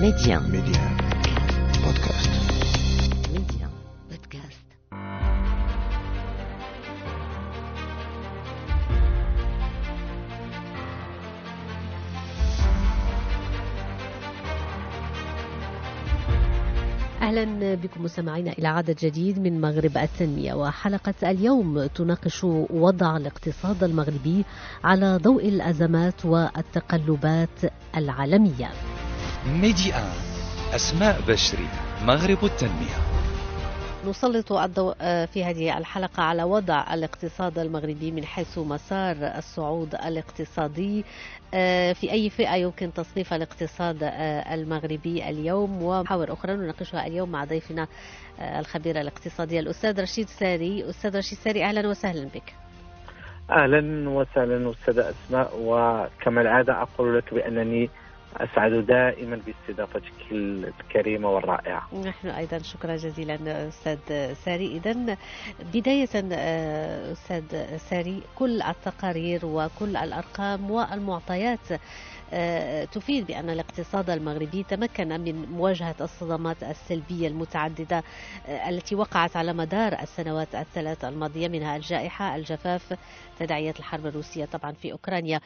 Média. Média. Podcast. Média. Podcast. أهلا بكم مستمعينا إلى عدد جديد من مغرب التنمية وحلقة اليوم تناقش وضع الاقتصاد المغربي على ضوء الأزمات والتقلبات العالمية ميدي آن أسماء بشري مغرب التنمية. نسلط الضوء في هذه الحلقة على وضع الاقتصاد المغربي من حيث مسار الصعود الاقتصادي. في أي فئة يمكن تصنيف الاقتصاد المغربي اليوم؟ ومحاور أخرى نناقشها اليوم مع ضيفنا الخبير الاقتصادي الأستاذ رشيد ساري. أستاذ رشيد ساري أهلا وسهلا بك. أهلا وسهلا أستاذة أسماء وكما العادة أقول لك بأنني أسعد دائما باستضافتك الكريمة والرائعة. نحن أيضا شكرا جزيلا أستاذ ساري اذا بداية أستاذ ساري كل التقارير وكل الأرقام والمعطيات تفيد بأن الاقتصاد المغربي تمكن من مواجهة الصدمات السلبية المتعددة التي وقعت على مدار السنوات الثلاث الماضية منها الجائحة الجفاف تداعيات الحرب الروسية طبعا في أوكرانيا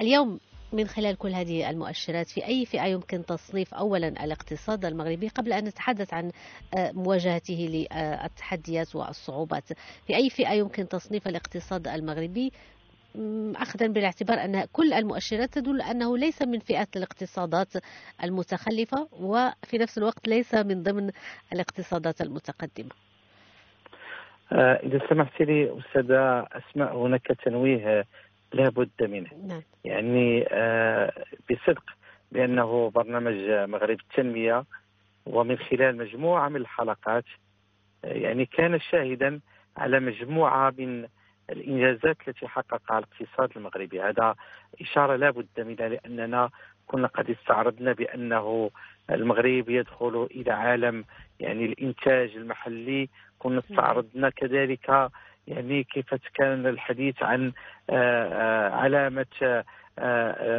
اليوم من خلال كل هذه المؤشرات في أي فئة يمكن تصنيف أولا الاقتصاد المغربي قبل أن نتحدث عن مواجهته للتحديات والصعوبات. في أي فئة يمكن تصنيف الاقتصاد المغربي؟ أخذا بالاعتبار أن كل المؤشرات تدل أنه ليس من فئة الاقتصادات المتخلفة وفي نفس الوقت ليس من ضمن الاقتصادات المتقدمة. إذا سمحت لي أستاذة أسماء هناك تنويه لابد منه. نعم. يعني آه بصدق بأنه برنامج مغرب التنمية ومن خلال مجموعة من الحلقات آه يعني كان شاهدا على مجموعة من الإنجازات التي حققها الاقتصاد المغربي. هذا إشارة لا بد منها لأننا كنا قد استعرضنا بأنه المغرب يدخل إلى عالم يعني الإنتاج المحلي كنا استعرضنا كذلك يعني كيف كان الحديث عن علامة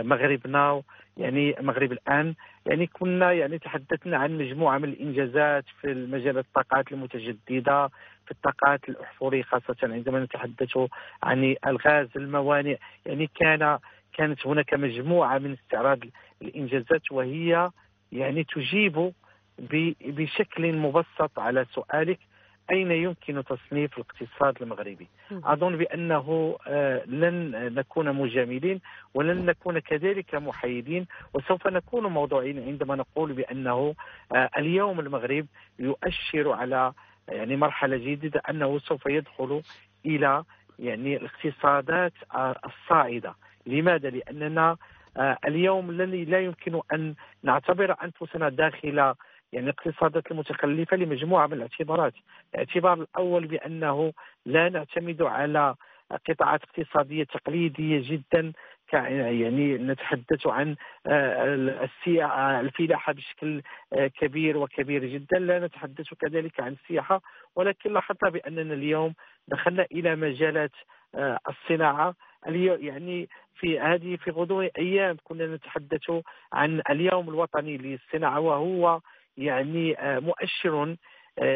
مغربنا يعني مغرب الآن. يعني كنا يعني تحدثنا عن مجموعة من الإنجازات في المجال الطاقات المتجددة في الطاقات الأحفورية خاصة عندما نتحدث عن الغاز الموانئ. يعني كان كانت هناك مجموعة من استعراض الإنجازات وهي يعني تجيب بشكل مبسط على سؤالك أين يمكن تصنيف الاقتصاد المغربي؟ أظن بأنه لن نكون مجاملين ولن نكون كذلك محايدين وسوف نكون موضوعيين عندما نقول بأنه اليوم المغرب يؤشر على يعني مرحلة جديدة أنه سوف يدخل إلى يعني الاقتصادات الصاعدة. لماذا؟ لأننا اليوم لا يمكن أن نعتبر أنفسنا داخل يعني الاقتصادات المتخلفة لمجموعة من الاعتبارات، الاعتبار الأول بأنه لا نعتمد على قطاعات اقتصادية تقليدية جدا يعني نتحدث عن الفلاحة بشكل كبير وكبير جدا، لا نتحدث كذلك عن السياحة ولكن لاحظنا بأننا اليوم دخلنا إلى مجالات الصناعة. اليوم يعني في هذه في غضون أيام كنا نتحدث عن اليوم الوطني للصناعة وهو يعني مؤشر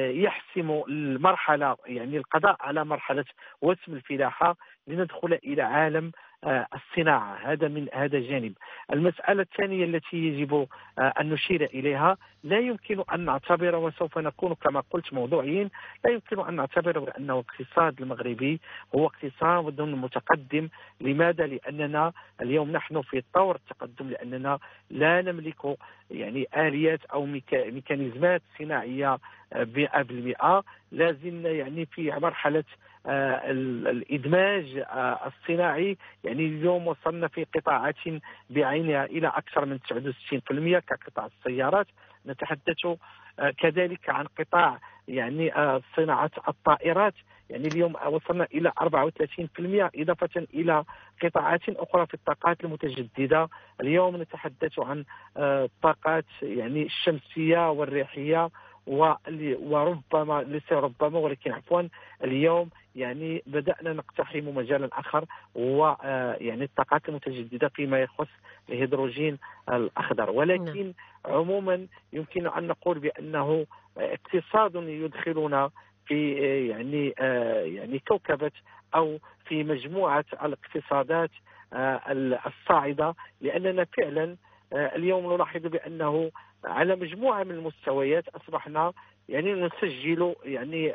يحسم المرحلة يعني القضاء على مرحلة وسم الفلاحة لندخل إلى عالم الصناعة. هذا من هذا جانب. المسألة الثانية التي يجب أن نشير إليها لا يمكن أن نعتبر وسوف نكون كما قلت موضوعيين لا يمكن أن نعتبر بانه الاقتصاد المغربي هو اقتصاد متقدم. لماذا؟ لأننا اليوم نحن في طور التقدم لأننا لا نملك يعني آليات أو ميكانيزمات صناعية 100% لا زلنا يعني في مرحلة الإدماج الصناعي. يعني اليوم وصلنا في قطاعات بعينها إلى أكثر من 69% كقطاع السيارات. نتحدث كذلك عن قطاع يعني صناعة الطائرات. يعني اليوم وصلنا إلى 34% إضافة إلى قطاعات أخرى في الطاقات المتجددة. اليوم نتحدث عن الطاقات يعني الشمسية والريحية. وربما ليس ربما ولكن عفوا اليوم يعني بدأنا نقتحم مجالا آخر هو يعني الطاقات المتجددة فيما يخص الهيدروجين الأخضر. ولكن عموما يمكن أن نقول بأنه اقتصاد يدخلنا في يعني يعني كوكبة أو في مجموعة الاقتصادات الصاعدة لأننا فعلا اليوم نلاحظ بأنه على مجموعة من المستويات أصبحنا يعني نسجل يعني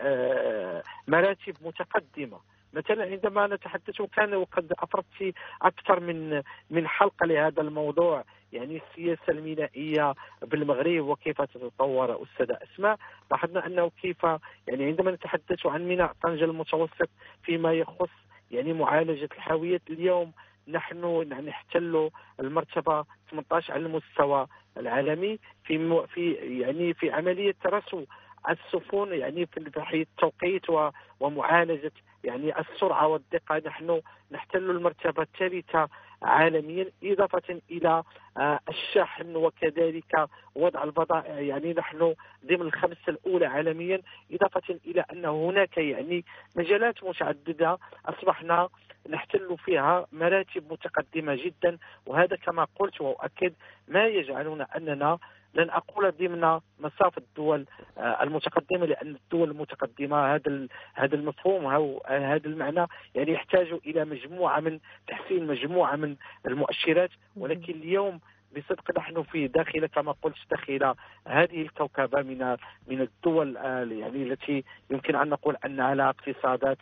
مراتب متقدمة. مثلا عندما نتحدث كان وقد أفردت أكثر من من حلقة لهذا الموضوع يعني السياسة المينائيه بالمغرب وكيف تتطور أستاذة أسماء لاحظنا أنه كيف يعني عندما نتحدث عن ميناء طنجة المتوسط فيما يخص يعني معالجة الحاويات اليوم نحن نحتل المرتبة 18 على المستوى العالمي في في يعني في عملية رسو السفن يعني في التوقيت ومعالجة يعني السرعة والدقة. نحن نحتل المرتبة الثالثة عالميا إضافة إلى آه، الشحن وكذلك وضع البضائع يعني نحن ضمن الخمسه الأولى عالميا إضافة إلى أن هناك يعني مجالات متعددة أصبحنا نحتل فيها مراتب متقدمة جدا. وهذا كما قلت وأؤكد ما يجعلنا أننا لن أقول ضمن مصاف الدول آه، المتقدمة لأن الدول المتقدمة هذا هذا المفهوم أو هذا المعنى يعني يحتاج إلى مجموعة من تحسين مجموعة من المؤشرات. ولكن اليوم بصدق نحن في داخل كما قلت داخل هذه الكوكبة من من الدول آه، يعني التي يمكن أن نقول أنها لها اقتصادات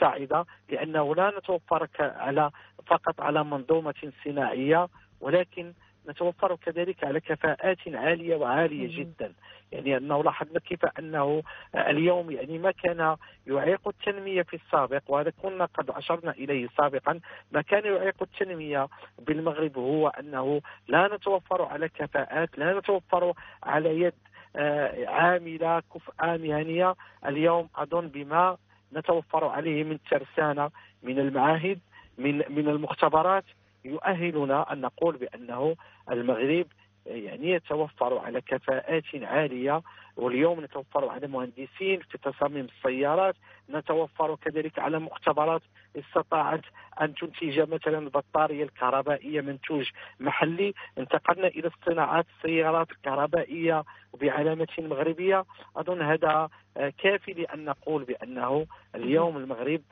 صاعده لأنه لا نتوفر على فقط على منظومة صناعية ولكن نتوفر كذلك على كفاءات عالية وعالية جدا. يعني أنه لاحظنا كيف أنه اليوم يعني ما كان يعيق التنمية في السابق وهذا كنا قد أشرنا إليه سابقا. ما كان يعيق التنمية بالمغرب هو أنه لا نتوفر على كفاءات لا نتوفر على يد آه، عاملة كفء مهنيه اليوم أظن بما نتوفر عليه من ترسانة من المعاهد من من المختبرات يؤهلنا أن نقول بأنه المغرب يعني يتوفر على كفاءات عالية واليوم نتوفر على مهندسين في تصاميم السيارات نتوفر كذلك على مختبرات استطاعت أن تنتج مثلا البطاريه الكهربائية منتوج محلي. انتقلنا إلى الصناعات السيارات الكهربائية بعلامة مغربية. أظن هذا كافي لأن نقول بأنه اليوم المغرب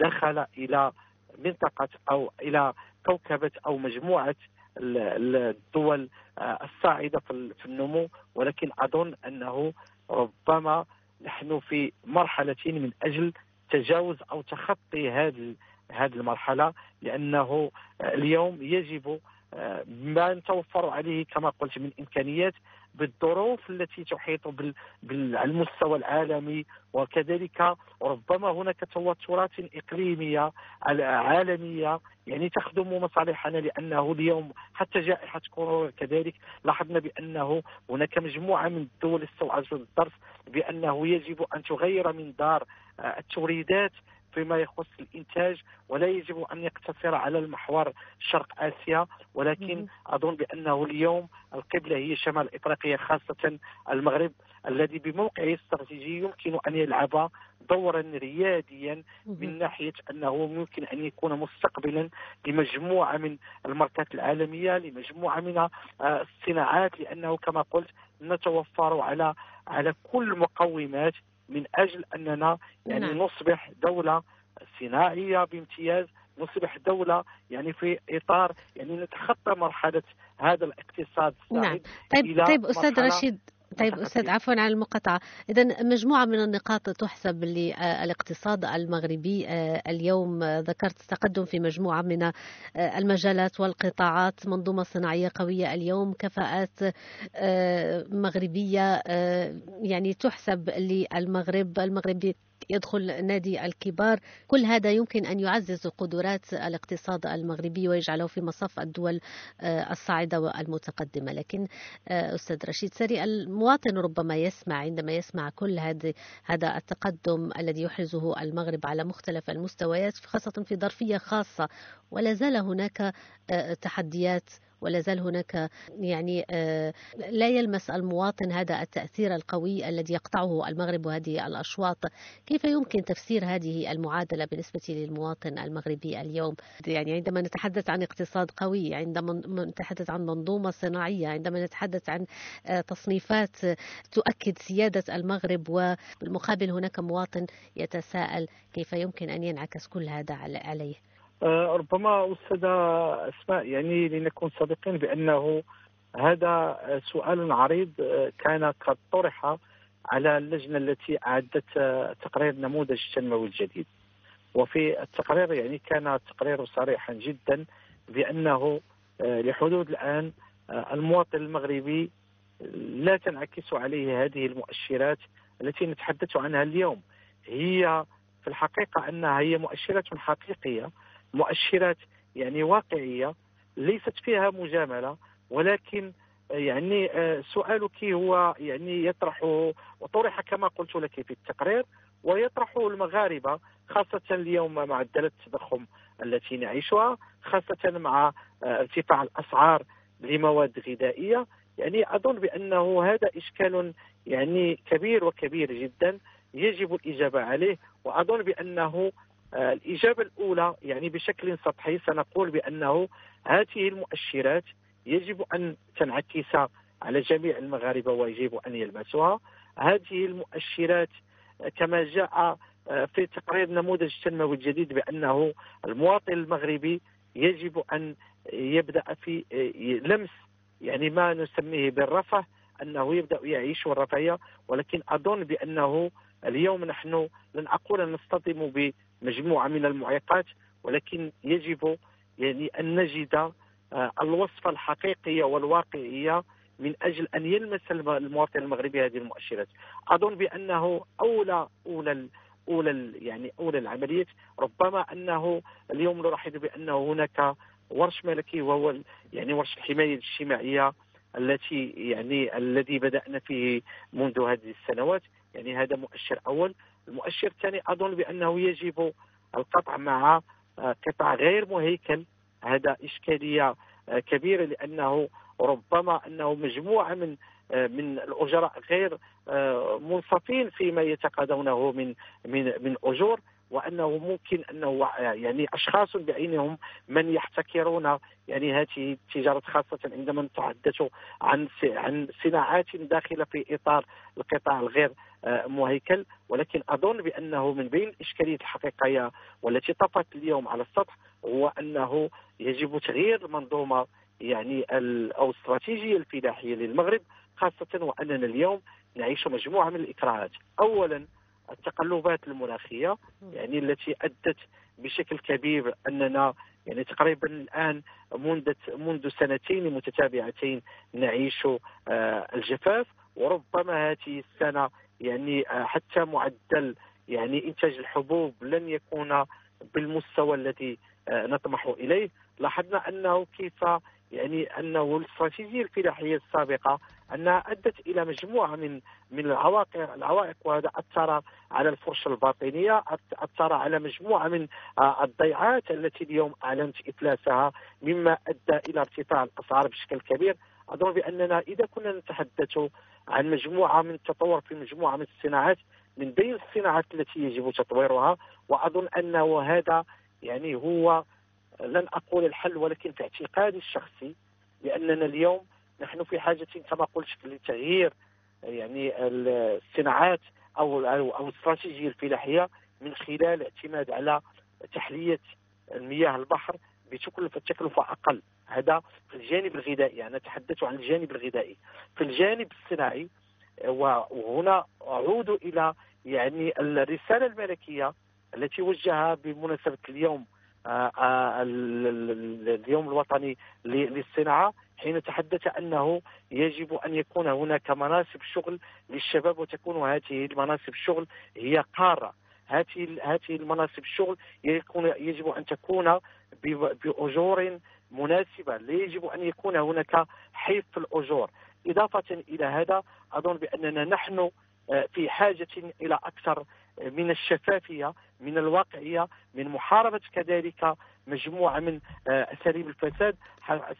دخل إلى منطقة أو إلى كوكبة أو مجموعة الدول آه، الصاعدة في النمو. ولكن أظن أنه ربما نحن في مرحلة من أجل تجاوز أو تخطي هذه هذه المرحلة لأنه اليوم يجب آه، ما نتوفر عليه كما قلت من إمكانيات بالظروف التي تحيط على المستوى العالمي وكذلك ربما هناك توترات إقليمية عالميه يعني تخدم مصالحنا لأنه اليوم حتى جائحة كورونا كذلك لاحظنا بأنه هناك مجموعة من الدول استوعبت الدرس بأنه يجب أن تغير من دار آه، التوريدات فيما يخص الإنتاج ولا يجب أن يقتصر على المحور شرق آسيا ولكن أظن بأنه اليوم القبلة هي شمال افريقيا خاصة المغرب الذي بموقعه الاستراتيجي يمكن أن يلعب دورا رياديا من ناحية أنه يمكن أن يكون مستقبلا لمجموعة من الماركات العالمية لمجموعة من آه، الصناعات لأنه كما قلت نتوفر على على كل المقومات من أجل أننا يعني نعم. نصبح دولة صناعية بامتياز نصبح دولة يعني في إطار يعني نتخطى مرحلة هذا الاقتصاد نعم طيب طيب أستاذ رشيد طيب أستاذ عفوا على المقاطعة. اذا مجموعة من النقاط تحسب للاقتصاد المغربي آه، اليوم ذكرت تقدم في مجموعة من آه، المجالات والقطاعات منظومة صناعية قوية اليوم كفاءات آه، مغربية يعني تحسب للمغرب المغرب يدخل نادي الكبار. كل هذا يمكن أن يعزز قدرات الاقتصاد المغربي ويجعله في مصف الدول آه، الصاعدة والمتقدمة. لكن آه، أستاذ رشيد سري المواطن ربما يسمع عندما يسمع كل هذا هذا التقدم الذي يحرزه المغرب على مختلف المستويات خاصة في ظرفية خاصة ولا زال هناك آه، تحديات ولا زال هناك يعني لا يلمس المواطن هذا التأثير القوي الذي يقطعه المغرب وهذه الأشواط. كيف يمكن تفسير هذه المعادلة بالنسبة للمواطن المغربي اليوم؟ يعني عندما نتحدث عن اقتصاد قوي عندما نتحدث عن منظومة صناعية عندما نتحدث عن تصنيفات تؤكد سيادة المغرب وبالمقابل هناك مواطن يتساءل كيف يمكن أن ينعكس كل هذا عليه. آه، ربما أستاذة أسماء يعني لنكون صادقين بأنه هذا سؤال عريض آه، كان قد طرح على اللجنة التي أعدت آه، تقرير نموذج التنموي الجديد. وفي التقرير يعني كان التقرير صريحا جدا بأنه لحدود الآن المواطن المغربي لا تنعكس عليه هذه المؤشرات التي نتحدث عنها اليوم. هي في الحقيقة أنها هي مؤشرات حقيقية مؤشرات يعني واقعية ليست فيها مجاملة ولكن يعني آه، سؤالك هو يعني يطرح وطرح كما قلت لك في التقرير ويطرحه المغاربة خاصة اليوم مع معدلات التضخم التي نعيشها خاصة مع آه، ارتفاع الأسعار لمواد غذائية. يعني أظن بأنه هذا إشكال يعني كبير وكبير جدا يجب الإجابة عليه وأظن بأنه آه، الإجابة الأولى يعني بشكل سطحي سنقول بأنه هذه المؤشرات يجب أن تنعكس على جميع المغاربة ويجب أن يلمسوها. هذه المؤشرات آه، كما جاء آه، في تقرير نموذج التنموي الجديد بأنه المواطن المغربي يجب أن يبدأ في لمس يعني ما نسميه بالرفاه أنه يبدأ يعيش الرفاهية ولكن أظن بأنه اليوم نحن لن أقول نصطدم بمجموعه من المعيقات ولكن يجب يعني أن نجد آه، الوصفه الحقيقيه والواقعيه من أجل أن يلمس المواطن المغربي هذه المؤشرات. أظن بأنه اولى أولى أولى يعني أولى العمليات. ربما أنه اليوم نلاحظ بأنه هناك ورش ملكي وهو يعني ورش الحماية الاجتماعية التي يعني الذي بدأنا فيه منذ هذه السنوات. يعني هذا مؤشر أول. المؤشر الثاني أظن بأنه يجب القطع مع آه، قطاع غير مهيكل. هذا إشكالية آه، كبيرة لأنه ربما أنه مجموعة من آه، من الأجراء غير منصفين فيما يتقاضونه من من من أجور. وأنه ممكن أنه يعني أشخاص بعينهم من يحتكرون يعني هذه التجارة خاصة عندما نتحدث عن عن صناعات داخله في إطار القطاع الغير آه، مهيكل. ولكن أظن بأنه من بين الاشكاليات الحقيقية والتي طفت اليوم على السطح هو أنه يجب تغيير المنظومة يعني أو الاستراتيجيه الفلاحية للمغرب خاصة وأننا اليوم نعيش مجموعة من الإكراهات. اولا التقلبات المناخيه يعني التي أدت بشكل كبير أننا يعني تقريبا الآن منذ منذ سنتين متتابعتين نعيش آه، الجفاف. وربما هذه السنة يعني آه، حتى معدل يعني إنتاج الحبوب لن يكون بالمستوى الذي آه، نطمح إليه. لاحظنا أنه كيف يعني أنه الاستراتيجية الفلاحية السابقة أنها أدت إلى مجموعة من من العوائق العوائق وهذا أثر على الفرشه الباطنية أثر على مجموعة من آه، الضيعات التي اليوم أعلنت إفلاسها مما أدى إلى ارتفاع الأسعار بشكل كبير. أظن بأننا إذا كنا نتحدث عن مجموعة من التطور في مجموعة من الصناعات من بين الصناعات التي يجب تطويرها وأظن أنه هذا يعني هو لن أقول الحل ولكن في اعتقادي الشخصي باننا اليوم نحن في حاجة كما قلت لتغيير يعني الصناعات أو أو الاستراتيجيه الفلاحية من خلال الاعتماد على تحلية المياه البحر بتكلفه تكلفة أقل. هذا في الجانب الغذائي. أنا أتحدث عن الجانب الغذائي. في الجانب الصناعي وهنا أعود إلى يعني الرسالة الملكية التي وجهها بمناسبة اليوم آه، آه، اليوم الوطني للصناعة. حين تحدث أنه يجب أن يكون هناك مناصب شغل للشباب وتكون هذه المناصب الشغل هي قارة. هذه هذه المناصب الشغل يكون يجب أن تكون بأجور مناسبة. لا يجب أن يكون هناك حيف في الأجور. إضافة إلى هذا أظن بأننا نحن آه، في حاجة إلى أكثر من الشفافية من الواقعية من محاربة كذلك مجموعة من آه، أساليب الفساد.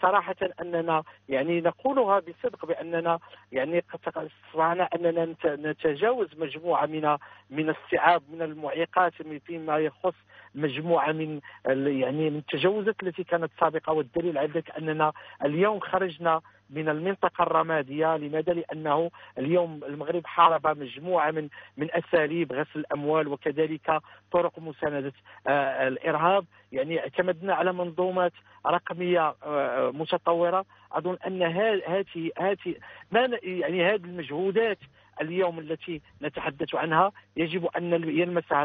صراحة أننا يعني نقولها بصدق بأننا يعني قد استطعنا أننا نت- نتجاوز مجموعة من من الصعاب من المعيقات فيما يخص مجموعة من يعني من التجاوزات التي كانت سابقة. والدليل على ذلك أننا اليوم خرجنا من المنطقة الرمادية لماذا؟ لأنه اليوم المغرب حارب مجموعة من من أساليب غسل الأموال وكذلك طرق مساندة آه، الإرهاب يعني اعتمدنا على منظومات رقمية آه، متطورة أظن أن هذه هذه ما يعني هذه المجهودات اليوم التي نتحدث عنها يجب أن يلمسها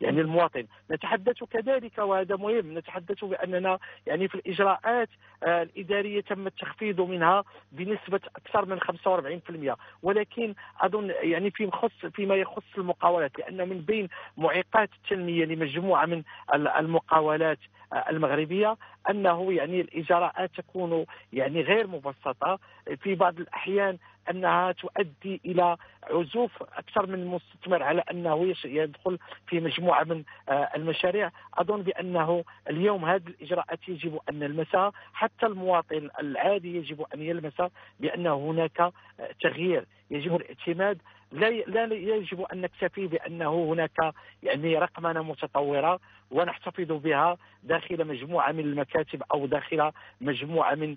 يعني المواطن. نتحدث كذلك وهذا مهم. نتحدث بأننا يعني في الإجراءات آه، الإدارية تم التخفيض منها بنسبة أكثر من 45% ولكن أظن يعني في مخص فيما يخص المقاولات لأن من بين معيقات التنمية لمجموعة من ال- المقاولات المغربية أنه يعني الإجراءات تكون يعني غير مبسطة. في بعض الأحيان أنها تؤدي إلى عزوف أكثر من المستثمر على أنه يدخل في مجموعة من آه، المشاريع. أظن بأنه اليوم هذه الإجراءات يجب أن نلمسها. حتى المواطن العادي يجب أن يلمس بأن هناك تغيير. يجب الاعتماد لا لا يجب أن نكتفي بأنه هناك يعني رقمنه متطورة ونحتفظ بها داخل مجموعة من المكاتب أو داخل مجموعة من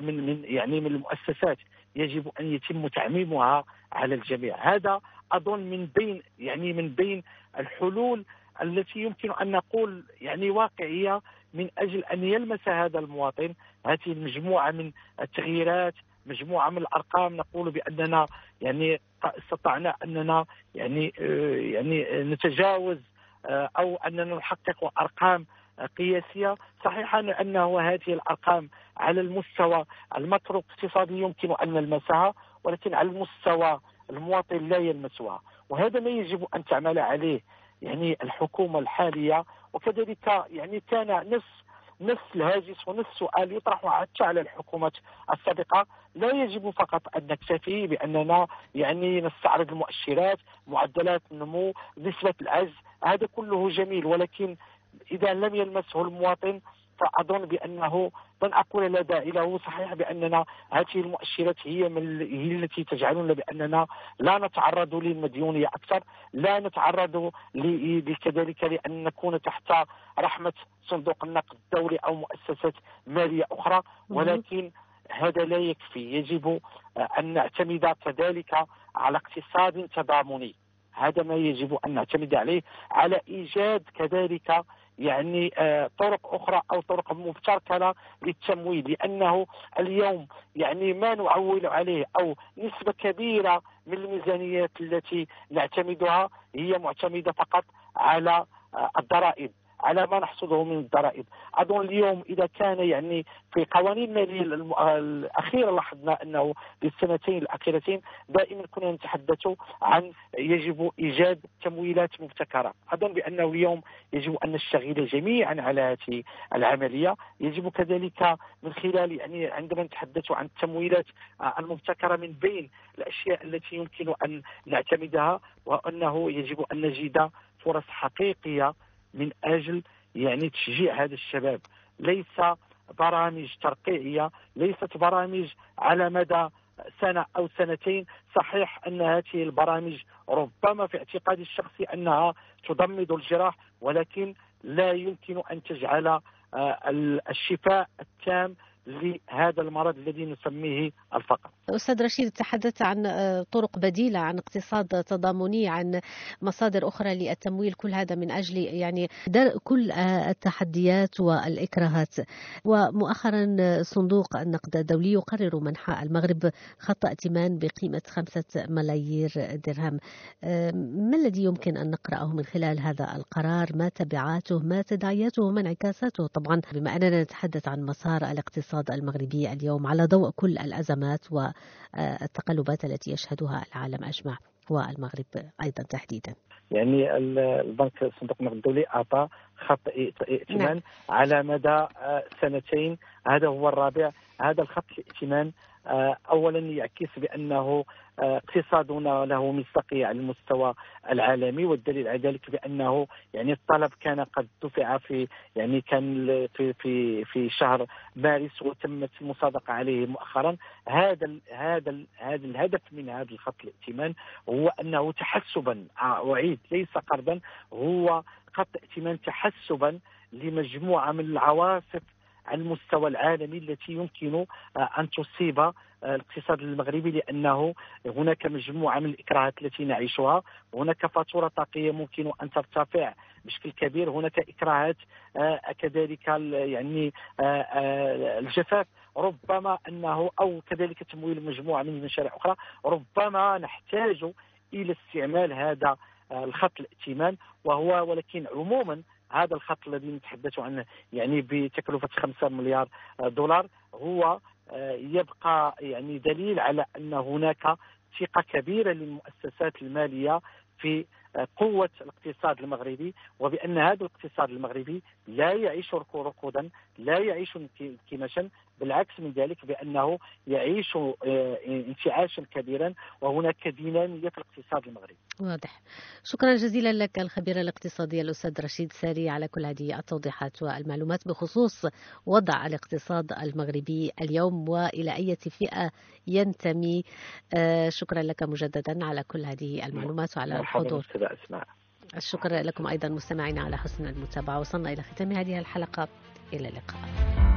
من من يعني من المؤسسات. يجب أن يتم تعميمها على الجميع. هذا أظن من بين يعني من بين الحلول التي يمكن أن نقول يعني واقعيه من أجل أن يلمس هذا المواطن. هذه المجموعة من التغييرات مجموعة من الأرقام نقول بأننا يعني استطعنا أننا يعني آه، يعني نتجاوز آه، أو أننا نحقق أرقام آه، قياسية. صحيح انه هذه الأرقام على المستوى المكرو اقتصادي يمكن أن نلمسها ولكن على المستوى المواطن لا يلمسها. وهذا ما يجب أن تعمل عليه يعني الحكومة الحالية. وكذلك يعني كان نفس نفس الهاجس ونفس السؤال يطرح حتى على الحكومات السابقة. لا يجب فقط أن نكتفي بأننا يعني نستعرض المؤشرات معدلات النمو نسبة العجز هذا كله جميل ولكن إذا لم يلمسه المواطن فأظن بأنه لن أقول لا داعي له صحيح بأننا هذه المؤشرات هي من هي التي تجعلنا بأننا لا نتعرض للمديونية أكثر لا نتعرض كذلك لأن نكون تحت رحمة صندوق النقد الدولي أو مؤسسات مالية أخرى. ولكن هذا لا يكفي. يجب آه، أن نعتمد كذلك على اقتصاد تضامني. هذا ما يجب أن نعتمد عليه على إيجاد كذلك يعني آه، طرق أخرى أو طرق مبتكره للتمويل لأنه اليوم يعني ما نعول عليه أو نسبة كبيرة من الميزانيات التي نعتمدها هي معتمدة فقط على آه، الضرائب. على ما نحصده من الضرائب. أظن اليوم إذا كان يعني في قوانين الماليه الم- الاخيره لاحظنا أنه للسنتين الأخيرتين دائما كنا نتحدث عن يجب إيجاد تمويلات مبتكرة. أظن بأنه اليوم يجب أن نشتغل جميعا على هذه العملية. يجب كذلك من خلال يعني عندما نتحدث عن التمويلات المبتكرة من بين الأشياء التي يمكن أن نعتمدها وأنه يجب أن نجد فرص حقيقية من أجل يعني تشجيع هذا الشباب. ليس برامج ترقيعية ليست برامج على مدى سنة أو سنتين. صحيح أن هذه البرامج ربما في اعتقادي الشخصي أنها تضمد الجراح ولكن لا يمكن أن تجعل آه، ال- الشفاء التام لهذا المرض الذي نسميه الفقر. أستاذ رشيد تحدثت عن آه، طرق بديلة عن اقتصاد تضامني عن مصادر أخرى للتمويل كل هذا من أجل يعني درء كل آه، التحديات والإكراهات. ومؤخرا آه، صندوق النقد الدولي يقرر منح المغرب خط ائتمان بقيمة خمسة ملايير درهم. ما الذي يمكن أن نقرأه من خلال هذا القرار؟ ما تبعاته؟ ما تداعياته؟ ما انعكاساته؟ طبعا بما أننا نتحدث عن مسار الاقتصاد المغربي اليوم على ضوء كل الأزمات والتقلبات التي يشهدها العالم أجمع والمغرب أيضا تحديدا. يعني ال- البنك الصندوق النقد الدولي أعطى خط ائت- ائتمان نعم. على مدى آه، سنتين. هذا هو الرابع. هذا الخط الائتمان اولا يعكس بأنه اقتصادنا له مصداقية على المستوى العالمي والدليل على ذلك بأنه يعني الطلب كان قد دفع في يعني كان في في في شهر مارس وتمت المصادقة عليه مؤخرا. هذا هذا هذا الهدف من هذا الخط الائتمان هو أنه تحسبا أعيد ليس قرضا هو خط ائتمان تحسبا لمجموعة من العواصف على المستوى العالمي التي يمكن أن تصيب الاقتصاد المغربي لأنه هناك مجموعة من الإكراهات التي نعيشها. هناك فاتورة طاقية ممكن أن ترتفع بشكل كبير. هناك إكراهات آه، كذلك يعني آه، آه، الجفاف. ربما أنه أو كذلك تمويل مجموعة من المشاريع أخرى ربما نحتاج إلى استعمال هذا الخط الائتمان وهو ولكن عموما هذا الخط الذي نتحدث عنه يعني بتكلفة 5 مليار دولار. هو آه، يبقى يعني دليل على أن هناك ثقة كبيرة للمؤسسات المالية في قوة الاقتصاد المغربي وبأن هذا الاقتصاد المغربي لا يعيش ركودا لا يعيش انكماشا بالعكس من ذلك بأنه يعيش آه، انتعاشا كبيرا وهناك دينامية في الاقتصاد المغربي. واضح. شكرا جزيلا لك الخبير الاقتصادي الأستاذ رشيد ساري على كل هذه التوضيحات والمعلومات بخصوص وضع الاقتصاد المغربي اليوم وإلى أي فئة ينتمي. آه، شكرا لك مجددا على كل هذه المعلومات وعلى الحضور أسماء. الشكر لكم أيضا مستمعينا على حسن المتابعة وصلنا إلى ختام هذه الحلقة. إلى اللقاء.